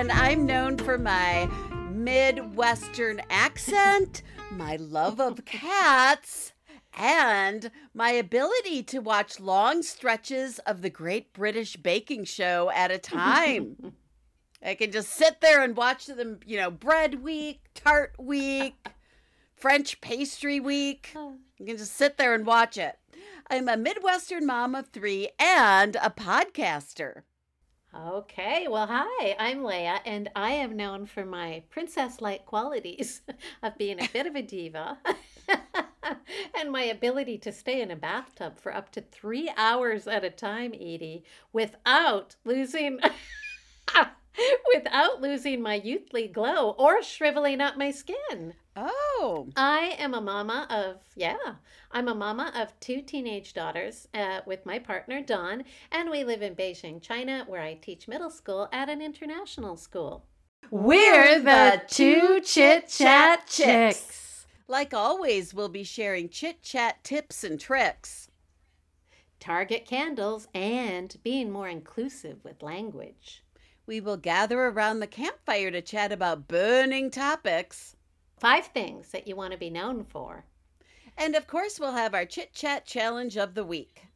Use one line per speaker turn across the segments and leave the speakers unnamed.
and I'm known for my Midwestern accent, my love of cats, and my ability to watch long stretches of the Great British Baking Show at a time. I can just sit there and watch them, you know, bread week, tart week, French pastry week. You can just sit there and watch it. I'm a Midwestern mom of three and a podcaster.
Okay, well, hi, I'm Leah, and I am known for my princess like qualities of being a bit of a diva and my ability to stay in a bathtub for up to three hours at a time, Edie, without losing. without losing my youthly glow or shriveling up my skin.
Oh.
I am a mama of, yeah, I'm a mama of two teenage daughters uh, with my partner, Don, and we live in Beijing, China, where I teach middle school at an international school.
We're the two chit chat chicks. Like always, we'll be sharing chit chat tips and tricks.
Target candles and being more inclusive with language.
We will gather around the campfire to chat about burning topics.
Five things that you want to be known for.
And of course, we'll have our chit chat challenge of the week.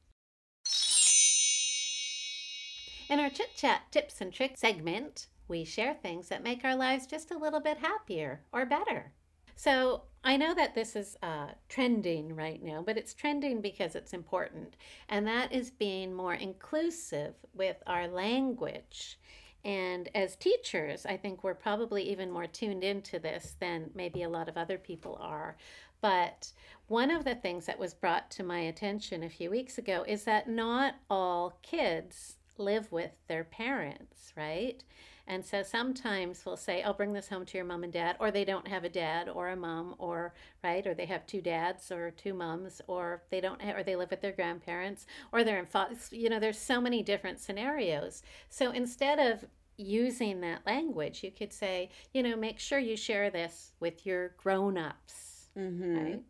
In our chit chat tips and tricks segment, we share things that make our lives just a little bit happier or better. So, I know that this is uh, trending right now, but it's trending because it's important, and that is being more inclusive with our language. And as teachers, I think we're probably even more tuned into this than maybe a lot of other people are. But one of the things that was brought to my attention a few weeks ago is that not all kids live with their parents, right? And so sometimes we'll say, "I'll oh, bring this home to your mom and dad," or they don't have a dad or a mom, or right, or they have two dads or two moms, or they don't, have, or they live with their grandparents, or they're in, you know, there's so many different scenarios. So instead of using that language, you could say, you know, make sure you share this with your grown-ups, mm-hmm. right?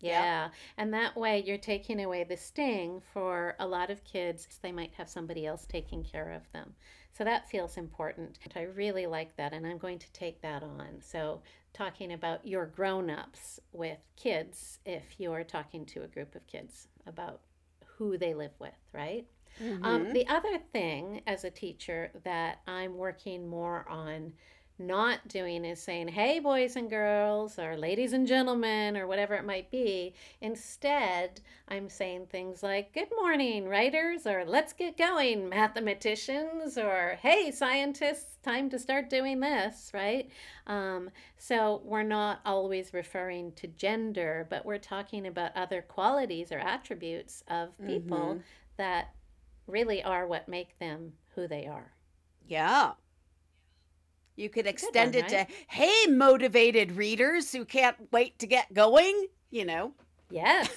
Yeah. Yep. And that way you're taking away the sting for a lot of kids. They might have somebody else taking care of them. So that feels important. I really like that, and I'm going to take that on. So, talking about your grown ups with kids, if you're talking to a group of kids about who they live with, right? Um, mm-hmm. Um, the other thing as a teacher that I'm working more on not doing is saying, hey, boys and girls, or ladies and gentlemen, or whatever it might be. Instead, I'm saying things like, good morning, writers, or let's get going, mathematicians, or hey, scientists, time to start doing this, right? Um, so we're not always referring to gender, but we're talking about other qualities or attributes of people mm-hmm. that really are what make them who they are.
Yeah. You could extend one, it right? to, hey, motivated readers who can't wait to get going, you know.
Yes.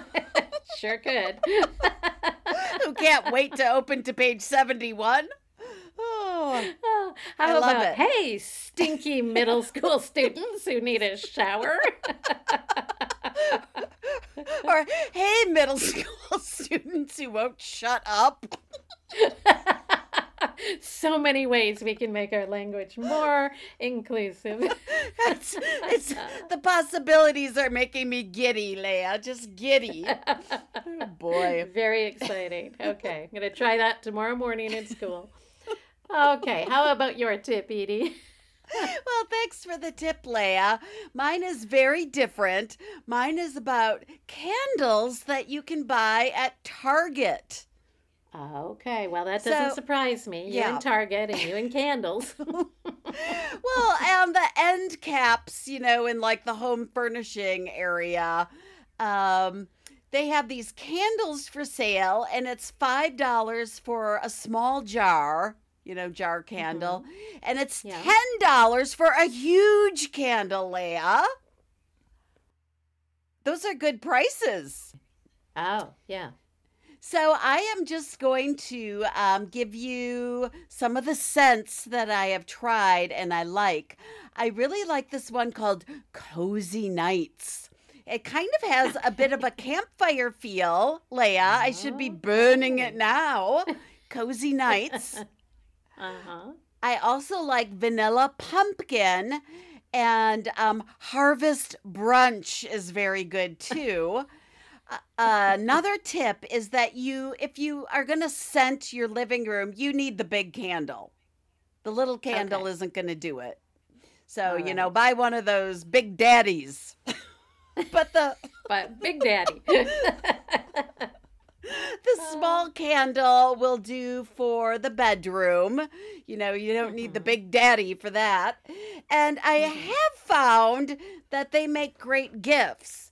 sure could.
who can't wait to open to page 71.
Oh, oh how about, hey, stinky middle school students who need a shower?
or, hey, middle school students who won't shut up
so many ways we can make our language more inclusive.
it's, it's, the possibilities are making me giddy, Leah. Just giddy. oh, boy.
Very exciting. Okay. I'm going to try that tomorrow morning in school. Okay. How about your tip, Edie?
well, thanks for the tip, Leah. Mine is very different. Mine is about candles that you can buy at Target.
Okay, well, that doesn't so, surprise me. You yeah. and Target and you and candles.
well, and the end caps, you know, in like the home furnishing area, um, they have these candles for sale, and it's $5 for a small jar, you know, jar candle, mm-hmm. and it's yeah. $10 for a huge candle, Leah. Those are good prices.
Oh, yeah.
So I am just going to um, give you some of the scents that I have tried and I like. I really like this one called Cozy Nights. It kind of has a bit of a campfire feel, Leah. I should be burning it now. Cozy Nights.
Uh huh.
I also like vanilla pumpkin, and um, harvest brunch is very good too. Uh, another tip is that you, if you are going to scent your living room, you need the big candle. The little candle
Okay.
isn't going to do it. So,
All
you know, buy one of those big daddies. but the
But Big Daddy.
the small candle will do for the bedroom. You know, you don't need the
Mhm.
big daddy for that. And I
Mhm.
have found that they make great gifts.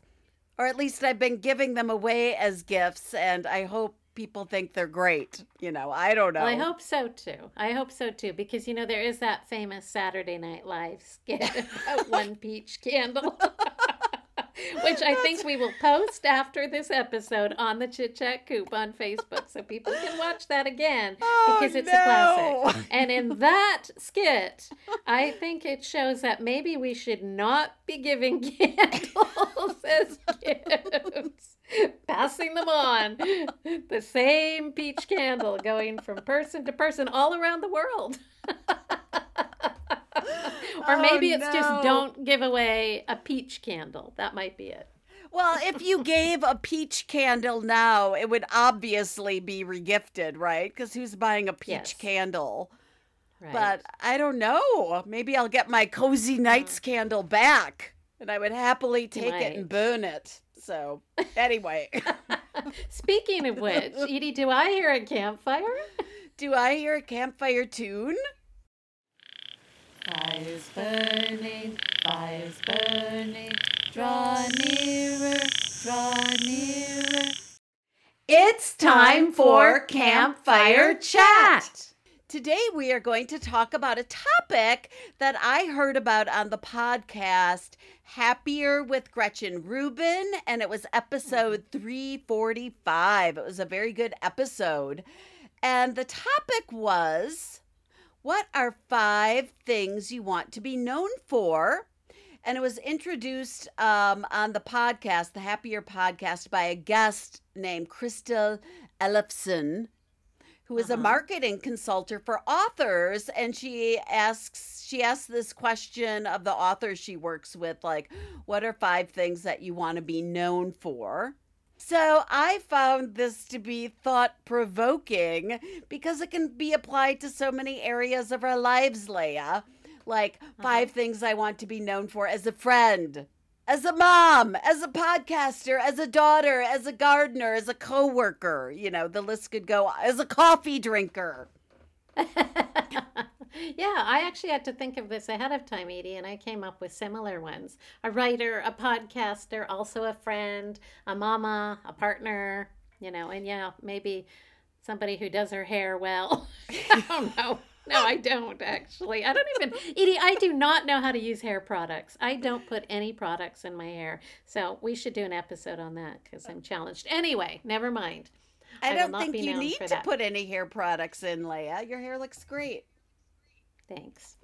Or at least I've been giving them away as gifts and I hope people think they're great. You know, I don't know.
Well, I hope so too. I hope so too, because you know there is that famous Saturday Night Live skit about one peach candle, which I think we will post after this episode on the Chit Chat Coop on Facebook, so people can watch that again
Oh,
because it's a classic. And in that skit, I think it shows that maybe we should not be giving candles as gifts, passing them on. The same peach candle going from person to person all around the world. Or
Oh,
maybe it's
no.
just don't give away a peach candle. That might be it.
Well, if you gave a peach candle now, it would obviously be regifted, right? Because who's buying a peach
Yes.
candle?
Right.
But I don't know. Maybe I'll get my cozy nights candle back and I would happily take it and burn it. So, anyway,
Speaking of which, Edie, do I hear a campfire?
do I hear a campfire tune?
Fires burning, fires burning, draw nearer, draw nearer.
It's
time for Campfire Chat.
Today, we are going to talk about a topic that I heard about on the podcast Happier with Gretchen Rubin, and it was episode 345. It was a very good episode. And the topic was what are five things you want to be known for? And it was introduced um, on the podcast, the Happier podcast, by a guest named Crystal Ellefson, who is a
Uh-huh.
marketing consultant for authors. And she asks, she asks this question of the authors she works with, like, what are five things that you want to be known for? So I found this to be thought provoking because it can be applied to so many areas of our lives, Leah. Like uh-huh. five things I want to be known for as a friend, as a mom, as a podcaster, as a daughter, as a gardener, as a coworker. You know, the list could go as a coffee drinker.
yeah, I actually had to think of this ahead of time, Edie, and I came up with similar ones. A writer, a podcaster, also a friend, a mama, a partner, you know, and yeah, maybe somebody who does her hair well. I don't know. No, I don't actually. I don't even, Edie, I do not know how to use hair products. I don't put any products in my hair. So we should do an episode on that because I'm challenged. Anyway, never mind.
I,
I
don't think you need to put any hair products in, Leah. Your hair looks great.
Thanks.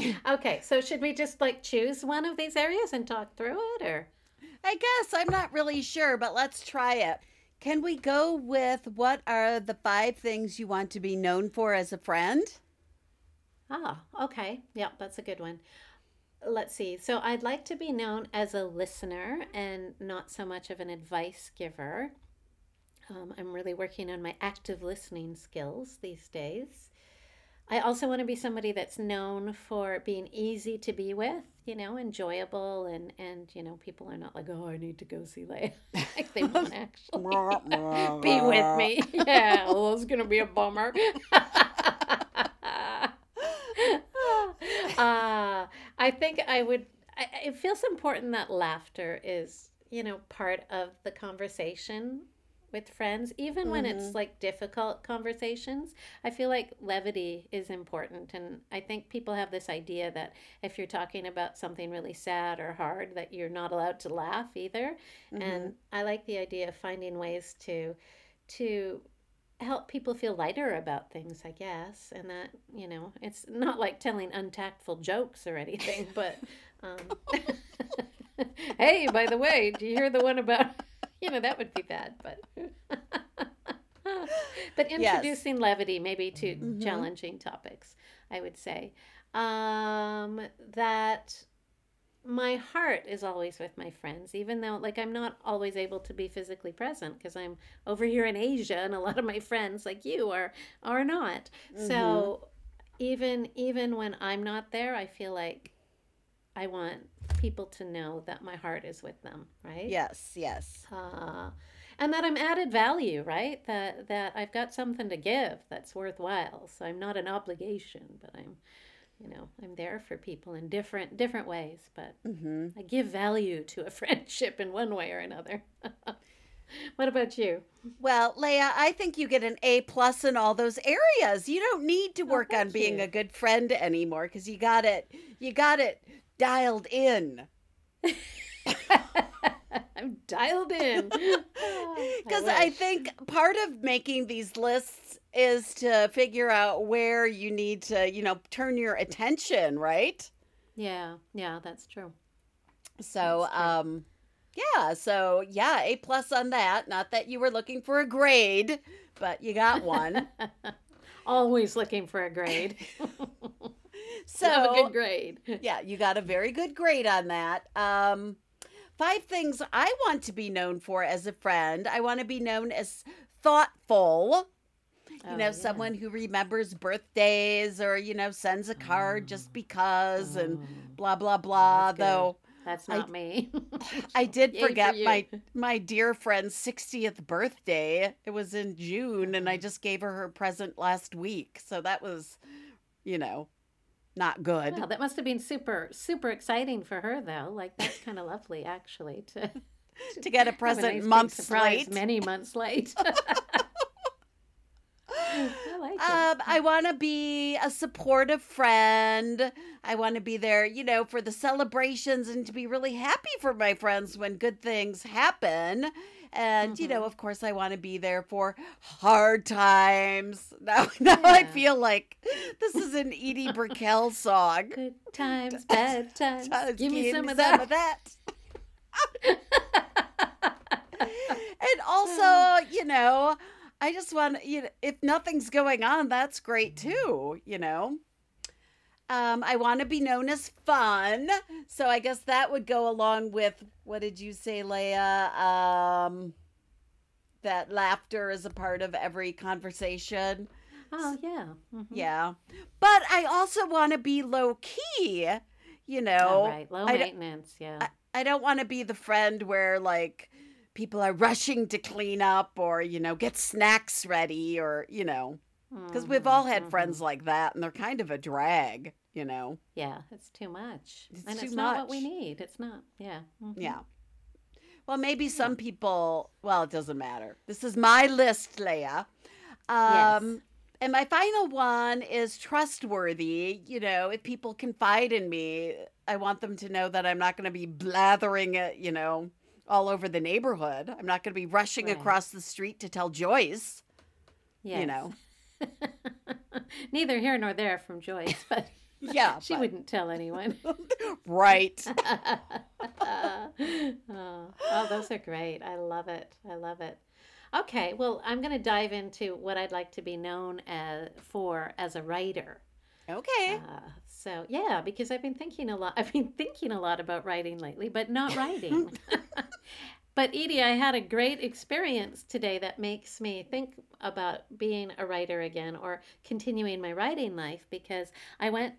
okay, so should we just like choose one of these areas and talk through it or?
I guess I'm not really sure, but let's try it. Can we go with what are the five things you want to be known for as a friend?
Ah, okay. Yep, that's a good one. Let's see. So I'd like to be known as a listener and not so much of an advice giver. Um, I'm really working on my active listening skills these days. I also want to be somebody that's known for being easy to be with, you know, enjoyable, and and you know, people are not like, oh, I need to go see Leah. like they won't actually be with me. Yeah, well, it's gonna be a bummer. uh, I think I would. I, it feels important that laughter is, you know, part of the conversation with friends, even when it's
Mhm.
like difficult conversations. I feel like levity is important, and I think people have this idea that if you're talking about something really sad or hard, that you're not allowed to laugh either.
Mm-hmm.
And I like the idea of finding ways to to help people feel lighter about things, I guess. And that, you know, it's not like telling untactful jokes or anything, but um Hey, by the way, do you hear the one about you know, that would be bad, but but
Yes.
introducing levity maybe to
Mhm.
challenging topics, I would say. Um, that my heart is always with my friends, even though, like, I'm not always able to be physically present because I'm over here in Asia, and a lot of my friends, like you, are are not. So even even when I'm not there, I feel like I want people to know that my heart is with them, right?
Yes, yes.
uh, and that I'm added value, right? That that I've got something to give that's worthwhile. So I'm not an obligation, but I'm, you know, I'm there for people in different different ways. But
hmm
I give value to a friendship in one way or another. what about you?
Well, Leah, I think you get an A plus in all those areas. You don't need to
Oh,
work on being
you.
a good friend anymore because you got it. You got it dialed in.
I'm dialed in.
Because I,
wish.
think part of making these lists is to figure out where you need to, you know, turn your attention, right?
Yeah, yeah, that's true.
So,
That's true.
um, yeah, so yeah, A plus on that. Not that you were looking for a grade, but you got one.
Always looking for a grade.
So
Have a good grade.
yeah, you got a very good grade on that. Um, five things I want to be known for as a friend. I want to be known as thoughtful. You
Oh,
know,
yeah.
someone who remembers birthdays or, you know, sends a card just mm. because and
Oh,
blah, blah, blah.
That's good.
Though
that's
I-
not me.
I did
Yay for
forget
you.
my my dear friend's 60th birthday. It was in June and I mm. just gave her her present last week. So that was, you know, not good.
Well, that must have been super, super exciting for her, though. Like that's kind of lovely, actually, to
to get a present
nice
months late.
many months late. I like it.
Um, I want to be a supportive friend. I want to be there, you know, for the celebrations and to be really happy for my friends when good things happen. And you
Mm-hmm.
know, of course, I want to be there for hard times. Now, now I feel like this is an Edie Brickell song.
Good times, bad times.
Times,
Give me
give
some of
some
that.
and also, you know, I just want you know, if nothing's going on, that's great too, you know. Um, I want to be known as fun, so I guess that would go along with what did you say, Leah? Um, that laughter is a part of every conversation.
Oh yeah. mhm.
Yeah, but I also want to be low key. You know,
All right. Low maintenance. Yeah.
I, I don't want to be the friend where like people are rushing to clean up or you know get snacks ready or you know because we've all had
Mhm,
friends like that and they're kind of a drag you know.
Yeah, it's too much,
It's
and
too
it's not what we need. It's not. Yeah. mhm.
yeah well maybe some people well it doesn't matter this is my list leah um
Yes.
and my final one is trustworthy you know if people confide in me i want them to know that i'm not going to be blathering it you know all over the neighborhood i'm not going to be rushing
Right.
across the street to tell joyce
Yes.
you know
Neither here nor there from Joyce, but
yeah
she
but-
wouldn't tell anyone.
right
oh, oh, those are great. I love it. I love it. Okay, well, I'm going to dive into what I'd like to be known as, for as a writer.
okay
Uh, so yeah, because I've been thinking a lot. I've been thinking a lot about writing lately, but not writing. but Edie, I had a great experience today that makes me think about being a writer again or continuing my writing life because I went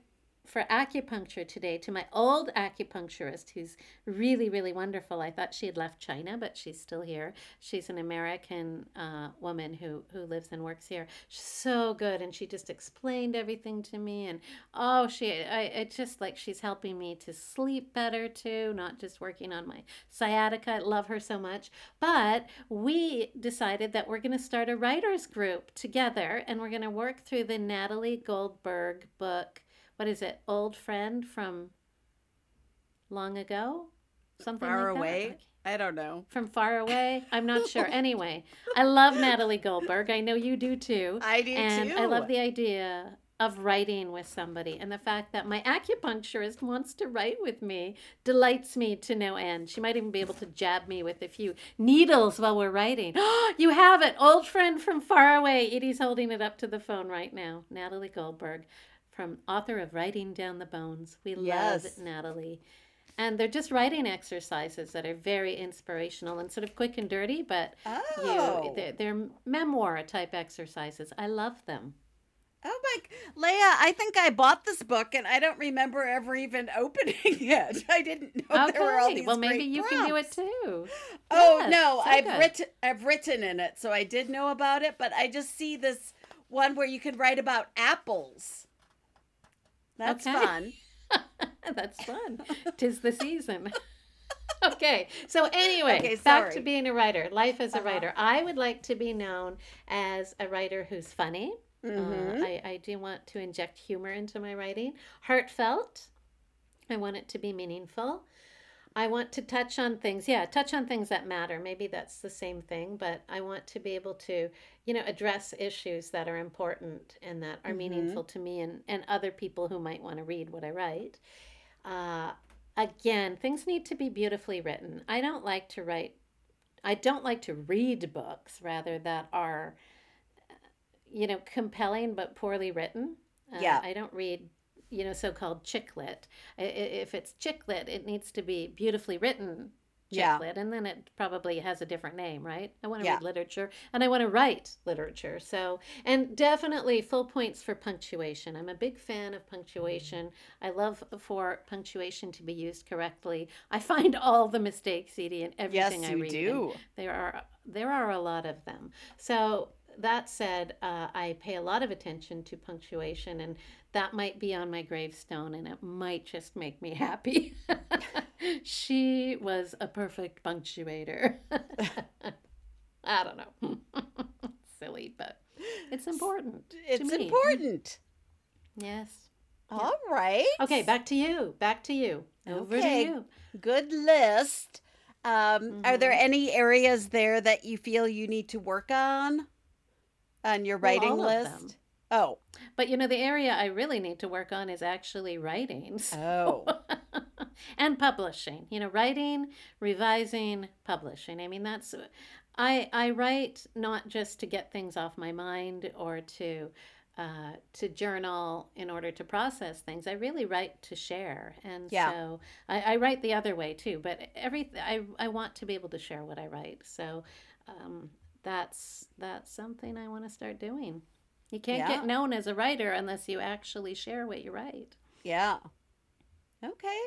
for acupuncture today to my old acupuncturist who's really really wonderful. I thought she had left china but she's still here. She's an american uh, woman who who lives and works here. She's so good and she just explained everything to me and oh she i it just like she's helping me to sleep better too not just working on my sciatica. I love her so much. But we decided that we're going to start a writers group together and we're going to work through the natalie goldberg book what is it old friend from long ago something
far
like
away
Like-
i don't know
from far away i'm not sure anyway i love natalie goldberg i know you do too
i do
and
too
i love the idea of writing with somebody. And the fact that my acupuncturist wants to write with me delights me to no end. She might even be able to jab me with a few needles while we're writing. you have it, old friend from far away. Edie's holding it up to the phone right now. Natalie Goldberg, from author of Writing Down the Bones. We
Yes.
love Natalie. And they're just writing exercises that are very inspirational and sort of quick and dirty, but
Oh.
you, they're, they're memoir type exercises. I love them.
Oh my, Leah, I think I bought this book and I don't remember ever even opening it. I didn't know there were all these
well maybe you can do it too.
Oh
Yes,
no,
so
I've
good.
written I've written in it, so I did know about it, but I just see this one where you can write about apples. That's
Okay.
fun.
That's fun. Tis the season. okay. So anyway,
Okay,
back to being a writer. Life as a
Uh-huh.
writer. I would like to be known as a writer who's funny.
Mhm.
Uh, I, I do want to inject humor into my writing. Heartfelt. I want it to be meaningful. I want to touch on things, yeah, touch on things that matter. Maybe that's the same thing, but I want to be able to, you know, address issues that are important and that are
Mhm.
meaningful to me and, and other people who might want to read what I write. Uh, again, things need to be beautifully written. I don't like to write, I don't like to read books, rather, that are, uh, you know, compelling but poorly written. Uh,
Yeah.
I don't read, you know, so called chick lit. If it's chick lit, it needs to be beautifully written
Yeah.
and then it probably has a different name, right? I want to
Yeah.
read literature and I want to write literature. So, and definitely full points for punctuation. I'm a big fan of punctuation. I love for punctuation to be used correctly. I find all the mistakes, Edie, in
Yes,
everything I
you
read. and
do.
there are there are a lot of them. So that said, uh, I pay a lot of attention to punctuation, and that might be on my gravestone, and it might just make me happy. she was a perfect punctuator. I don't know. Silly, but it's important.
It's important.
Yes.
All right.
Okay, back to you. Back to you. Over
Okay.
to you.
Good list. Um, Are there
Mhm.
any areas there that you feel you need to work on on your
Well,
writing
them.
list? Oh,
But you know, the area I really need to work on is actually writing.
oh,
and publishing you know writing revising publishing. I mean that's i i write not just to get things off my mind or to uh, to journal in order to process things. I really write to share. And
Yeah.
so I, I write the other way too. But every I, I want to be able to share what i write. So um, that's that's something i want to start doing. You can't
Yeah.
get known as a writer unless you actually share what you write.
Yeah. Okay.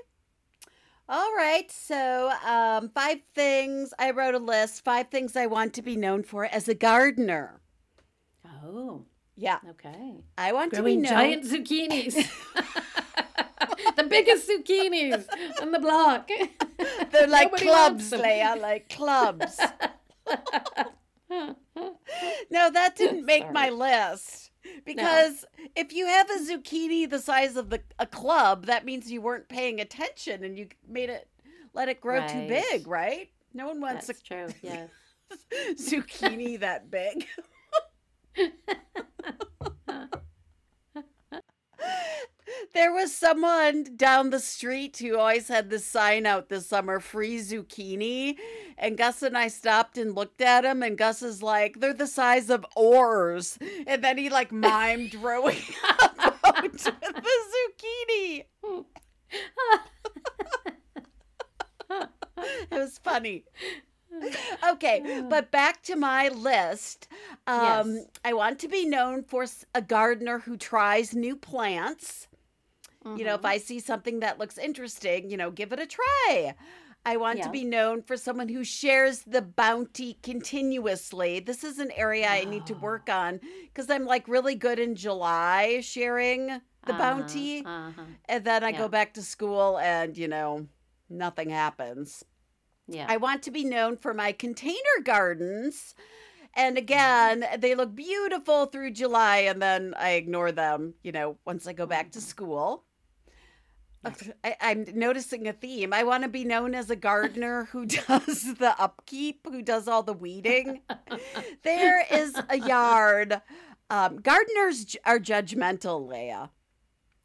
All right. So, um, five things. I wrote a list. Five things I want to be known for as a gardener.
oh
Yeah,
Okay.
I want to be known.
giant zucchinis. the biggest zucchinis on the block.
They're like
Nobody
clubs. Leah, like clubs. No, that didn't make my list. Because if you have a zucchini the size of the a club, that means you weren't paying attention and you made it let it grow too big, right? No one wants
That's true. Yes.
a zucchini that big. There was someone down the street who always had this sign out this summer free zucchini. And Gus and I stopped and looked at him, and Gus is like, they're the size of oars. And then he like mimed rowing with the zucchini. It was funny. Okay, but back to my list. Um,
Yes.
I want to be known for a gardener who tries new plants. You know, if
Mhm.
I see something that looks interesting, you know, give it a try. I want to be known for someone who shares the bounty continuously. This is an area I need to
Oh.
work on because I'm like really good in July sharing the
Uh-huh,
bounty.
Uh-huh.
And then I
Yeah.
go back to school and, you know, nothing happens.
Yeah.
I want to be known for my container gardens. And again, they look beautiful through July, and then I ignore them, you know, once I go back to school. I, I'm noticing a theme. I want to be known as a gardener who does the upkeep, who does all the weeding. there is a yard Um, gardeners j- are judgmental, Leah.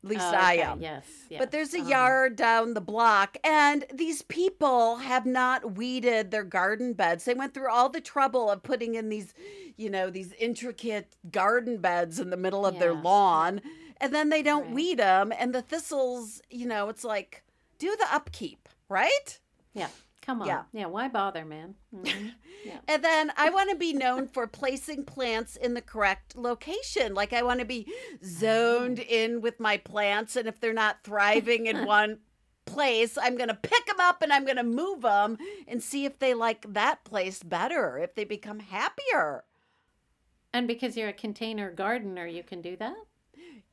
At least
Oh,
I am.
Yes,
But there's a
uh-huh.
yard down the block, and these people have not weeded their garden beds. They went through all the trouble of putting in these, you know, these intricate garden beds in the middle of their
Yeah.
lawn, and then they don't
Right.
weed them. And the thistles, you know, it's like, do the upkeep, right?
Yeah, come on.
Yeah.
Yeah, why bother, man? Mhm. Yeah.
And then I want to be known for placing plants in the correct location. Like I want to be zoned in with my plants. And if they're not thriving in one place, I'm going to pick them up and I'm going to move them and see if they like that place better, if they become happier.
And because you're a container gardener, you can do that?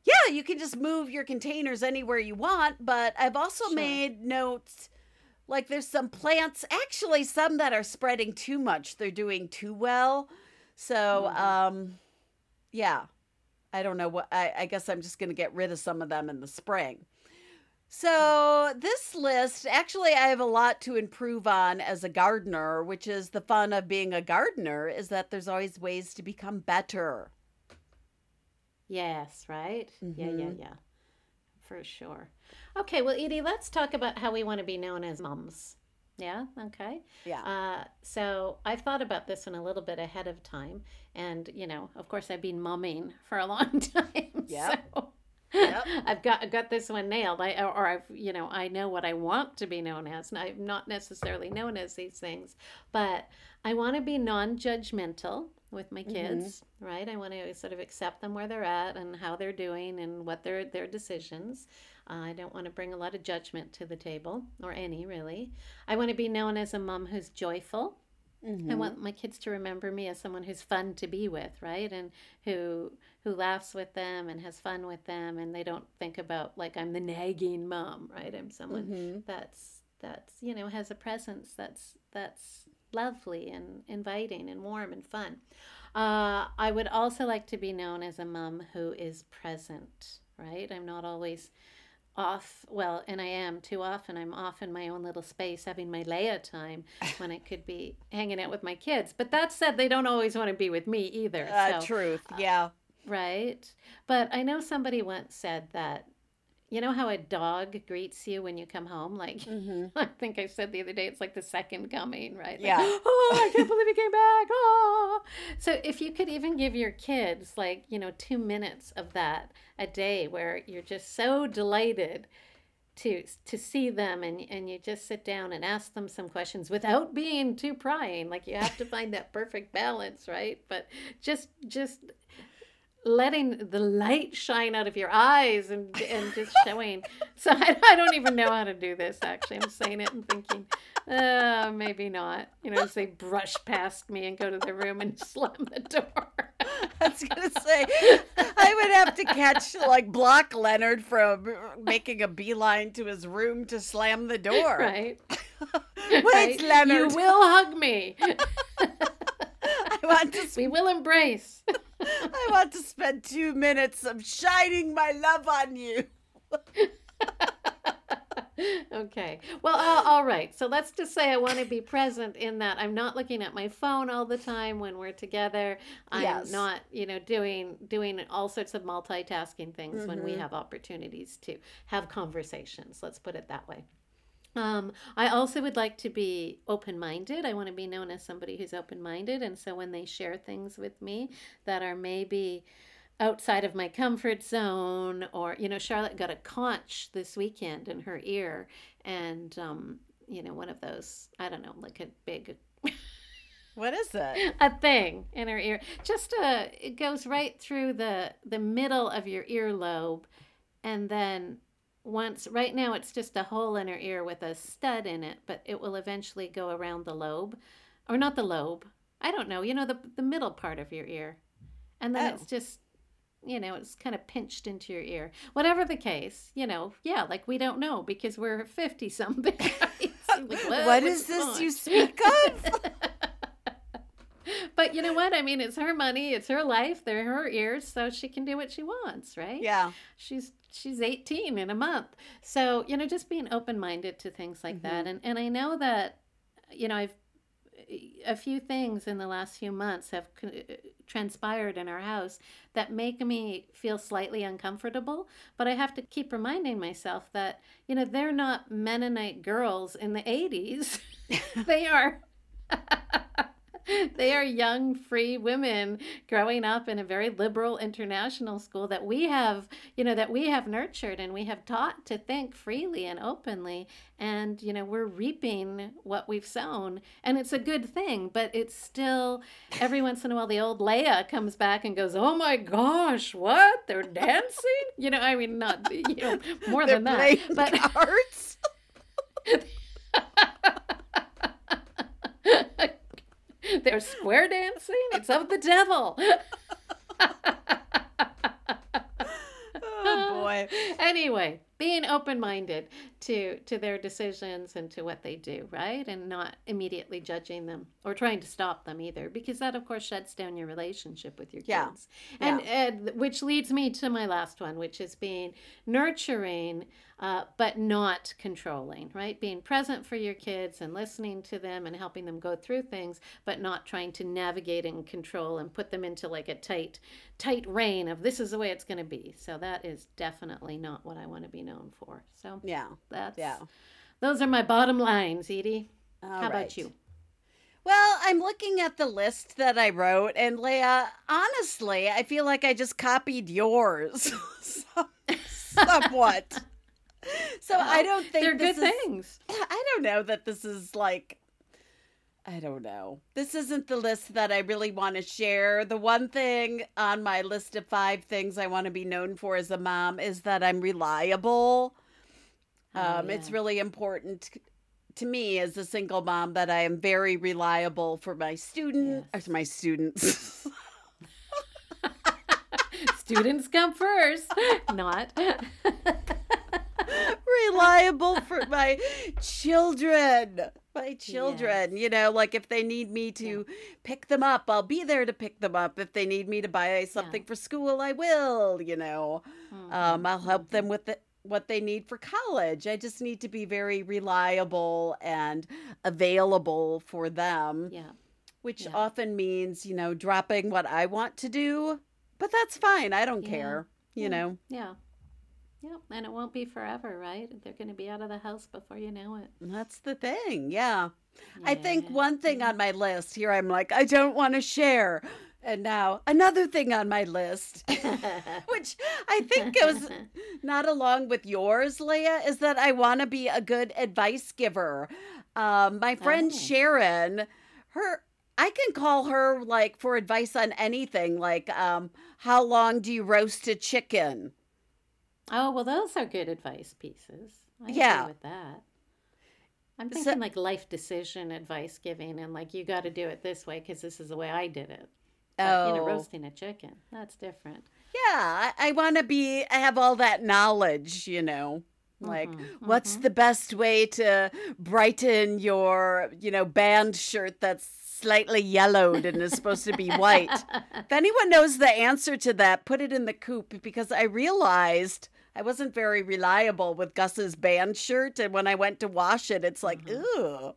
Yeah, you can just move your containers anywhere you want, but I've also
Sure.
made notes like there's some plants, actually some that are spreading too much. They're doing too well. So,
Mhm.
um yeah. I don't know what I, I guess I'm just going to get rid of some of them in the spring. So, this list actually I have a lot to improve on as a gardener, which is the fun of being a gardener is that there's always ways to become better.
Yes, right? Yeah, yeah,
Mhm.
yeah. For sure. Okay, well, Edie, let's talk about how we want to be known as mums. Yeah, okay.
Yeah.
Uh, so I've thought about this one a little bit ahead of time. And, you know, of course, I've been mumming for a long time.
Yeah.
So
Yep.
I've got I've got this one nailed. I or I've you know I know what I want to be known as. And I'm not necessarily known as these things, but I want to be non-judgmental with my kids, right? I want to sort of accept them where they're at and how they're doing and what their their decisions. Uh, I don't want to bring a lot of judgment to the table or any really. I want to be known as a mom who's joyful. I
Mhm.
want my kids to remember me as someone who's fun to be with, right? And who who laughs with them and has fun with them and they don't think about like I'm the nagging mom, right? I'm someone
Mhm.
that's that's, you know, has a presence that's that's lovely and inviting and warm and fun. Uh, I would also like to be known as a mom who is present, right? I'm not always off well and i am too often i'm off in my own little space having my leah time when i could be hanging out with my kids but that said they don't always want to be with me either
Uh,
so,
truth. Yeah.
right but i know somebody once said that you know how a dog greets you when you come home like
Mhm.
I think I said the other day, it's like the second coming, right? Like,
Yeah.
oh, I can't believe you came back. Oh. So if you could even give your kids like, you know, two minutes of that a day where you're just so delighted to to see them and and you just sit down and ask them some questions without being too prying. Like you have to find that perfect balance, right? But just just letting the light shine out of your eyes and and just showing. So I, I don't even know how to do this. Actually, I'm saying it and thinking, uh, maybe not. You know, as they brush past me and go to the room and slam the door.
I was gonna say I would have to catch like block Leonard from making a beeline to his room to slam the door.
right.
Wait,
Right?
Leonard.
You will hug me.
Want to.
we will embrace.
I want to spend two minutes of shining my love on you.
okay. Well, uh, all right. So let's just say I want to be present in that I'm not looking at my phone all the time when we're together. I'm
Yes.
not, you know, doing doing all sorts of multitasking things when we
Mhm.
have opportunities to have conversations. Let's put it that way. Um, I also would like to be open minded. I want to be known as somebody who's open minded. And so when they share things with me that are maybe outside of my comfort zone, or, you know, Charlotte got a conch this weekend in her ear. And, um, you know, one of those, I don't know, like a big
What is it?
a thing in her ear. Just a it goes right through the the middle of your earlobe and then once right now it's just a hole in her ear with a stud in it, but it will eventually go around the lobe. Or not the lobe. I don't know, you know the the middle part of your ear. And then
Oh.
it's just you know, it's kind of pinched into your ear. Whatever the case, you know, yeah, like we don't know because we're 50 something. Like,
what
what's
this
going
you speak of?
but you know what? I mean, it's her money, it's her life, they're her ears, so she can do what she wants, right?
yeah.
She's she's 18 in a month. So, you know, just being open-minded to things like that. Mm-hmm. And and I know that you know, I've a few things in the last few months have transpired in our house that make me feel slightly uncomfortable. But I have to keep reminding myself that, you know, they're not Mennonite girls in the 80s. they are. they are young, free women growing up in a very liberal international school that we have, you know, that we have nurtured and we have taught to think freely and openly. And, you know, we're reaping what we've sown. And it's a good thing, but it's still, every once in a while, the old Leah comes back and goes, Oh my gosh, what? They're dancing? You know, I mean, not, you know, more
They're
than that. But
cards.
They're square dancing. It's of the devil.
oh boy.
Anyway, being open-minded to to their decisions and to what they do, right? And not immediately judging them or trying to stop them either, because that of course shuts down your relationship with your
Yeah.
kids. And, and which leads me to my last one, which is being nurturing uh, but not controlling, right? Being present for your kids and listening to them and helping them go through things, but not trying to navigate and control and put them into like a tight, tight rein of this is the way it's going to be. So that is definitely not what I want to be known for. So
Yeah.
that's
Yeah.
those are my bottom lines, Edie.
All
How
right.
about you?
Well, I'm looking at the list that I wrote, and Leah, honestly, I feel like I just copied yours somewhat. So I don't think
They're
this
good
is-
things.
I don't know that this is like I don't know. This isn't the list that I really want to share. The one thing on my list of five things I want to be known for as a mom is that I'm reliable.
Oh,
Um, It's really important to me as a single mom that I am very reliable for my student or my students.
Students come first, not.
reliable for my children. My children, you know, like if they need me to pick them up, I'll be there to pick them up. If they need me to buy something for school, I will, you know. Um, I'll help them with the, what they need for college. I just need to be very reliable and available for them,
yeah.
which
Yeah.
often means, you know, dropping what I want to do. But that's fine. I don't
Yeah.
care, you
Yeah.
know.
Yeah. Yep. And it won't be forever, right? They're going to be out of the house before you know it.
That's the thing. Yeah. I think one thing on my list here, I'm like, I don't want to share. And now another thing on my list, which I think goes not along with yours, Leah, is that I want to be a good advice giver. Um, my friend
Oh.
Sharon, her, I can call her like for advice on anything, like um, how long do you roast a chicken?
Oh, well, those are good advice pieces. I
Yeah.
agree with that. I'm
So-
thinking like life decision advice giving and like you got to do it this way because this is the way I did it. But, you know,
Oh.
roasting a chicken, that's different.
Yeah, I, I want to be I have all that knowledge, you know. Like,
Mhm,
what's
mhm.
the best way to brighten your, you know, band shirt that's slightly yellowed and is supposed to be white? if anyone knows the answer to that, put it in the coop because I realized I wasn't very reliable with Gus's band shirt, and when I went to wash it, it's like, ooh,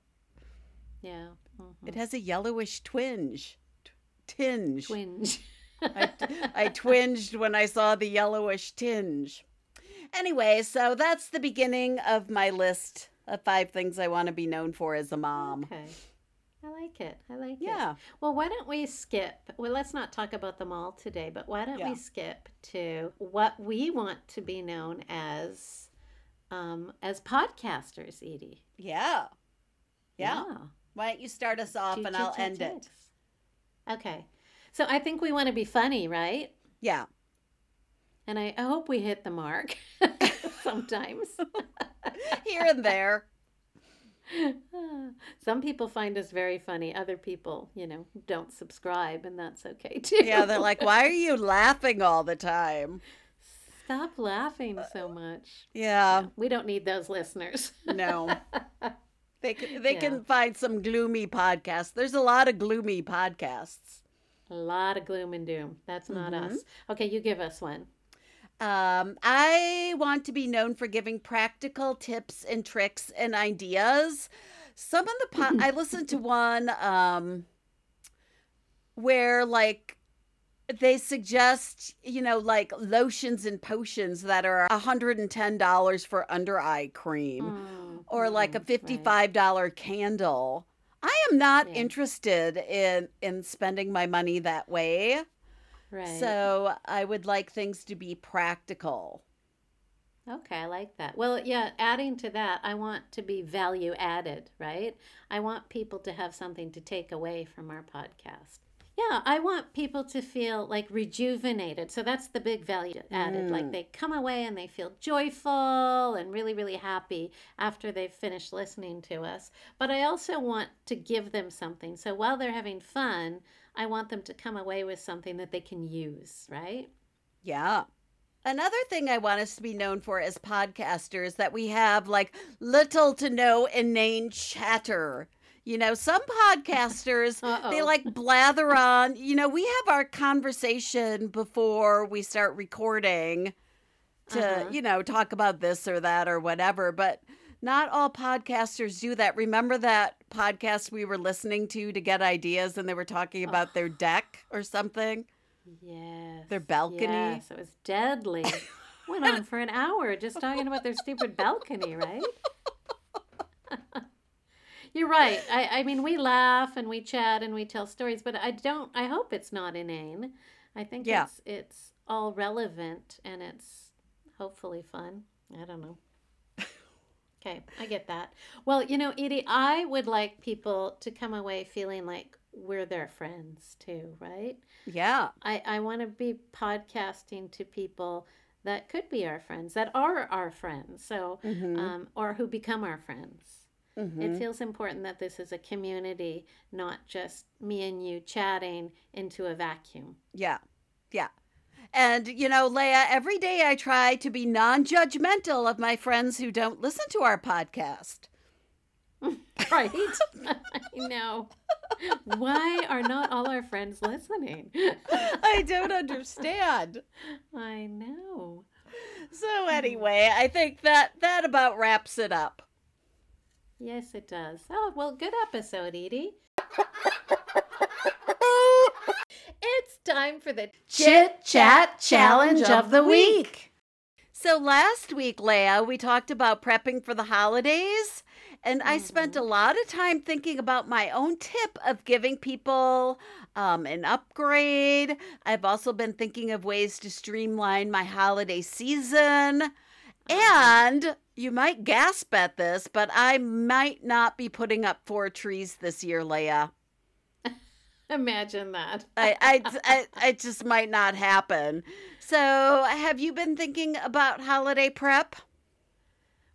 yeah. mhm.
it has a yellowish twinge, T- tinge.
Twinge.
I, I twinged when I saw the yellowish tinge. Anyway, so that's the beginning of my list of five things I want to be known for as a mom.
Okay. I like it. I like it.
Yeah.
Well, why don't we skip? Well, let's not talk about them all today, but why don't
Yeah.
we skip to what we want to be known as um, as podcasters, Edie?
Yeah. Yeah. Why don't you start us off and I'll end it?
Okay. So I think we want to be funny, right?
Yeah.
And I, I hope we hit the mark sometimes.
Here and there.
Some people find us very funny. Other people, you know, don't subscribe, and that's okay too.
Yeah, they're like, why are you laughing all the time?
Stop laughing so much.
Yeah.
We don't need those listeners.
No. They can, they
Yeah.
can find some gloomy podcasts. There's a lot of gloomy podcasts.
A lot of gloom and doom. That's not
Mhm.
us. Okay, you give us one.
Um, I want to be known for giving practical tips and tricks and ideas. Some of the po- I listened to one um where like they suggest, you know, like lotions and potions that are $110 for under eye cream
Mm,
or like a
mm,
$55 candle. I am not
Yeah.
interested in in spending my money that way.
Right.
So, I would like things to be practical.
Okay, I like that. Well, yeah, adding to that, I want to be value added, right? I want people to have something to take away from our podcast. Yeah, I want people to feel like rejuvenated. So that's the big value added. Like
Mm.
they come away and they feel joyful and really, really happy after they've finished listening to us. But I also want to give them something. So while they're having fun, I want them to come away with something that they can use, right?
Yeah. Another thing I want us to be known for as podcasters that we have like little to no inane chatter. You know, some podcasters they like blather on. You know, we have our conversation before we start recording to,
Uh-huh.
you know, talk about this or that or whatever, but not all podcasters do that. Remember that podcast we were listening to to get ideas and they were talking about their deck or something?
Yes.
Their balcony?
Yes, it was deadly. Went on for an hour just talking about their stupid balcony, right? You're right. I, I mean, we laugh and we chat and we tell stories, but I don't. I hope it's not inane. I think
Yeah.
it's it's all relevant and it's hopefully fun. I don't know. Okay, I get that. Well, you know, Edie, I would like people to come away feeling like we're their friends too, right?
Yeah.
I, I want to be podcasting to people that could be our friends, that are our friends, so
Mhm.
um, or who become our friends.
Mhm.
It feels important that this is a community, not just me and you chatting into a vacuum.
Yeah. Yeah. And, you know, Leah, every day I try to be non judgmental of my friends who don't listen to our podcast.
Right? I know. Why are not all our friends listening?
I don't understand.
I know.
So, hmm. anyway, I think that that about wraps it up.
Yes, it does. Oh, well, good episode, Edie. It's time for the
Chit Chat Challenge of the Week. So, last week, Leah, we talked about prepping for the holidays. And I spent a lot of time thinking about my own tip of giving people um, an upgrade. I've also been thinking of ways to streamline my holiday season. And you might gasp at this, but I might not be putting up four trees this year, Leah.
Imagine that.
I, I, I, I just might not happen. So, have you been thinking about holiday prep?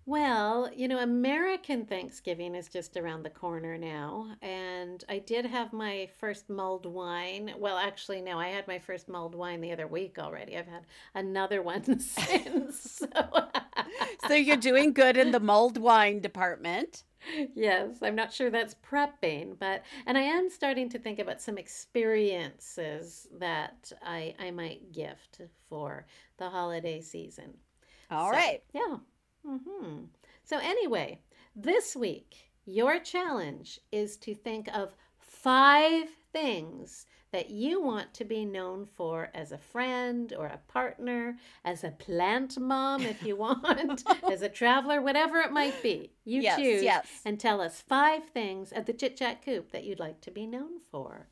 Well, you know, American Thanksgiving is just around the corner now. And I did have my first mulled wine. Well, actually, no, I had my first mulled wine the other week already. I've had another one since. So,
So, you're doing good in the mulled wine department.
Yes, I'm not sure that's prepping, but, and I am starting to think about some experiences that I, I might gift for the holiday season.
All
So,
right.
Yeah. hmm So, anyway, this week, your challenge is to think of five things that you want to be known for as a friend or a partner, as a plant mom, if you want, as a traveler, whatever it might be. You
Yes,
choose
yes.
and tell us five things at the Chit Chat Coop that you'd like to be known for.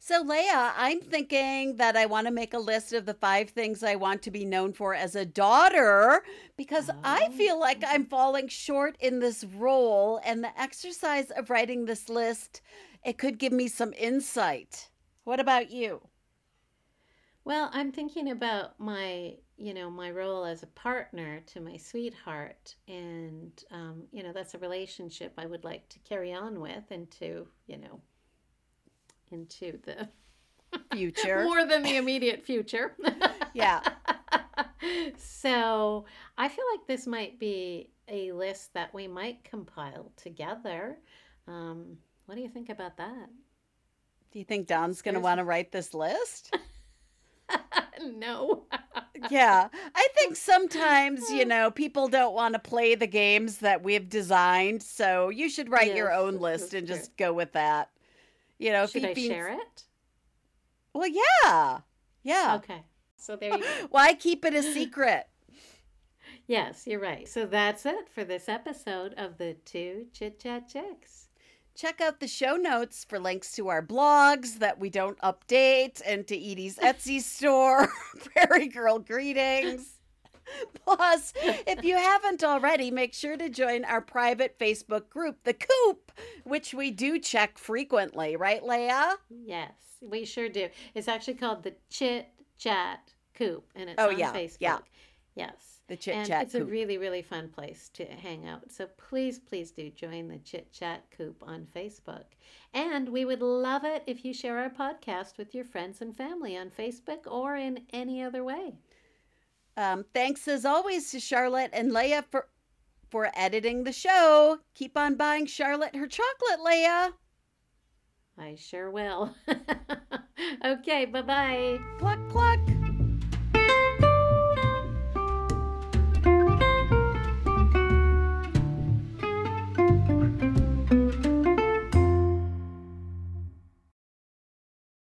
So, Leah, I'm thinking that I want to make a list of the five things I want to be known for as a daughter because I
Oh.
feel like I'm falling short in this role. And the exercise of writing this list, it could give me some insight. What about you?
Well, I'm thinking about my, you know, my role as a partner to my sweetheart, and um, you know, that's a relationship I would like to carry on with into, you know, into the
Future.
more than the immediate future.
Yeah.
so I feel like this might be a list that we might compile together. Um, what do you think about that?
Do you think Don's going to want to write this list?
no.
yeah. I think sometimes, you know, people don't want to play the games that we've designed. So you should write your own list and
true.
just go with that. You know, if
Should I share it?
Well, yeah. Yeah.
Okay. So there you go.
Why keep it a secret?
yes, you're right. So that's it for this episode of the Two Chit Chat Chicks.
Check out the show notes for links to our blogs that we don't update and to Edie's Etsy store, Prairie Girl Greetings. Plus, if you haven't already, make sure to join our private Facebook group, The Coop, which we do check frequently, right, Leah?
Yes, we sure do. It's actually called the Chit Chat Coop, and it's
Oh,
on
yeah,
Facebook.
yeah.
Yes.
The Chit Chat
it's a really, really fun place to hang out. So please, please do join the Chit Chat Coop on Facebook. And we would love it if you share our podcast with your friends and family on Facebook or in any other way.
Um, thanks as always to Charlotte and Leah for for editing the show. Keep on buying Charlotte her chocolate, Leah.
I sure will. okay, bye bye.
Cluck, pluck.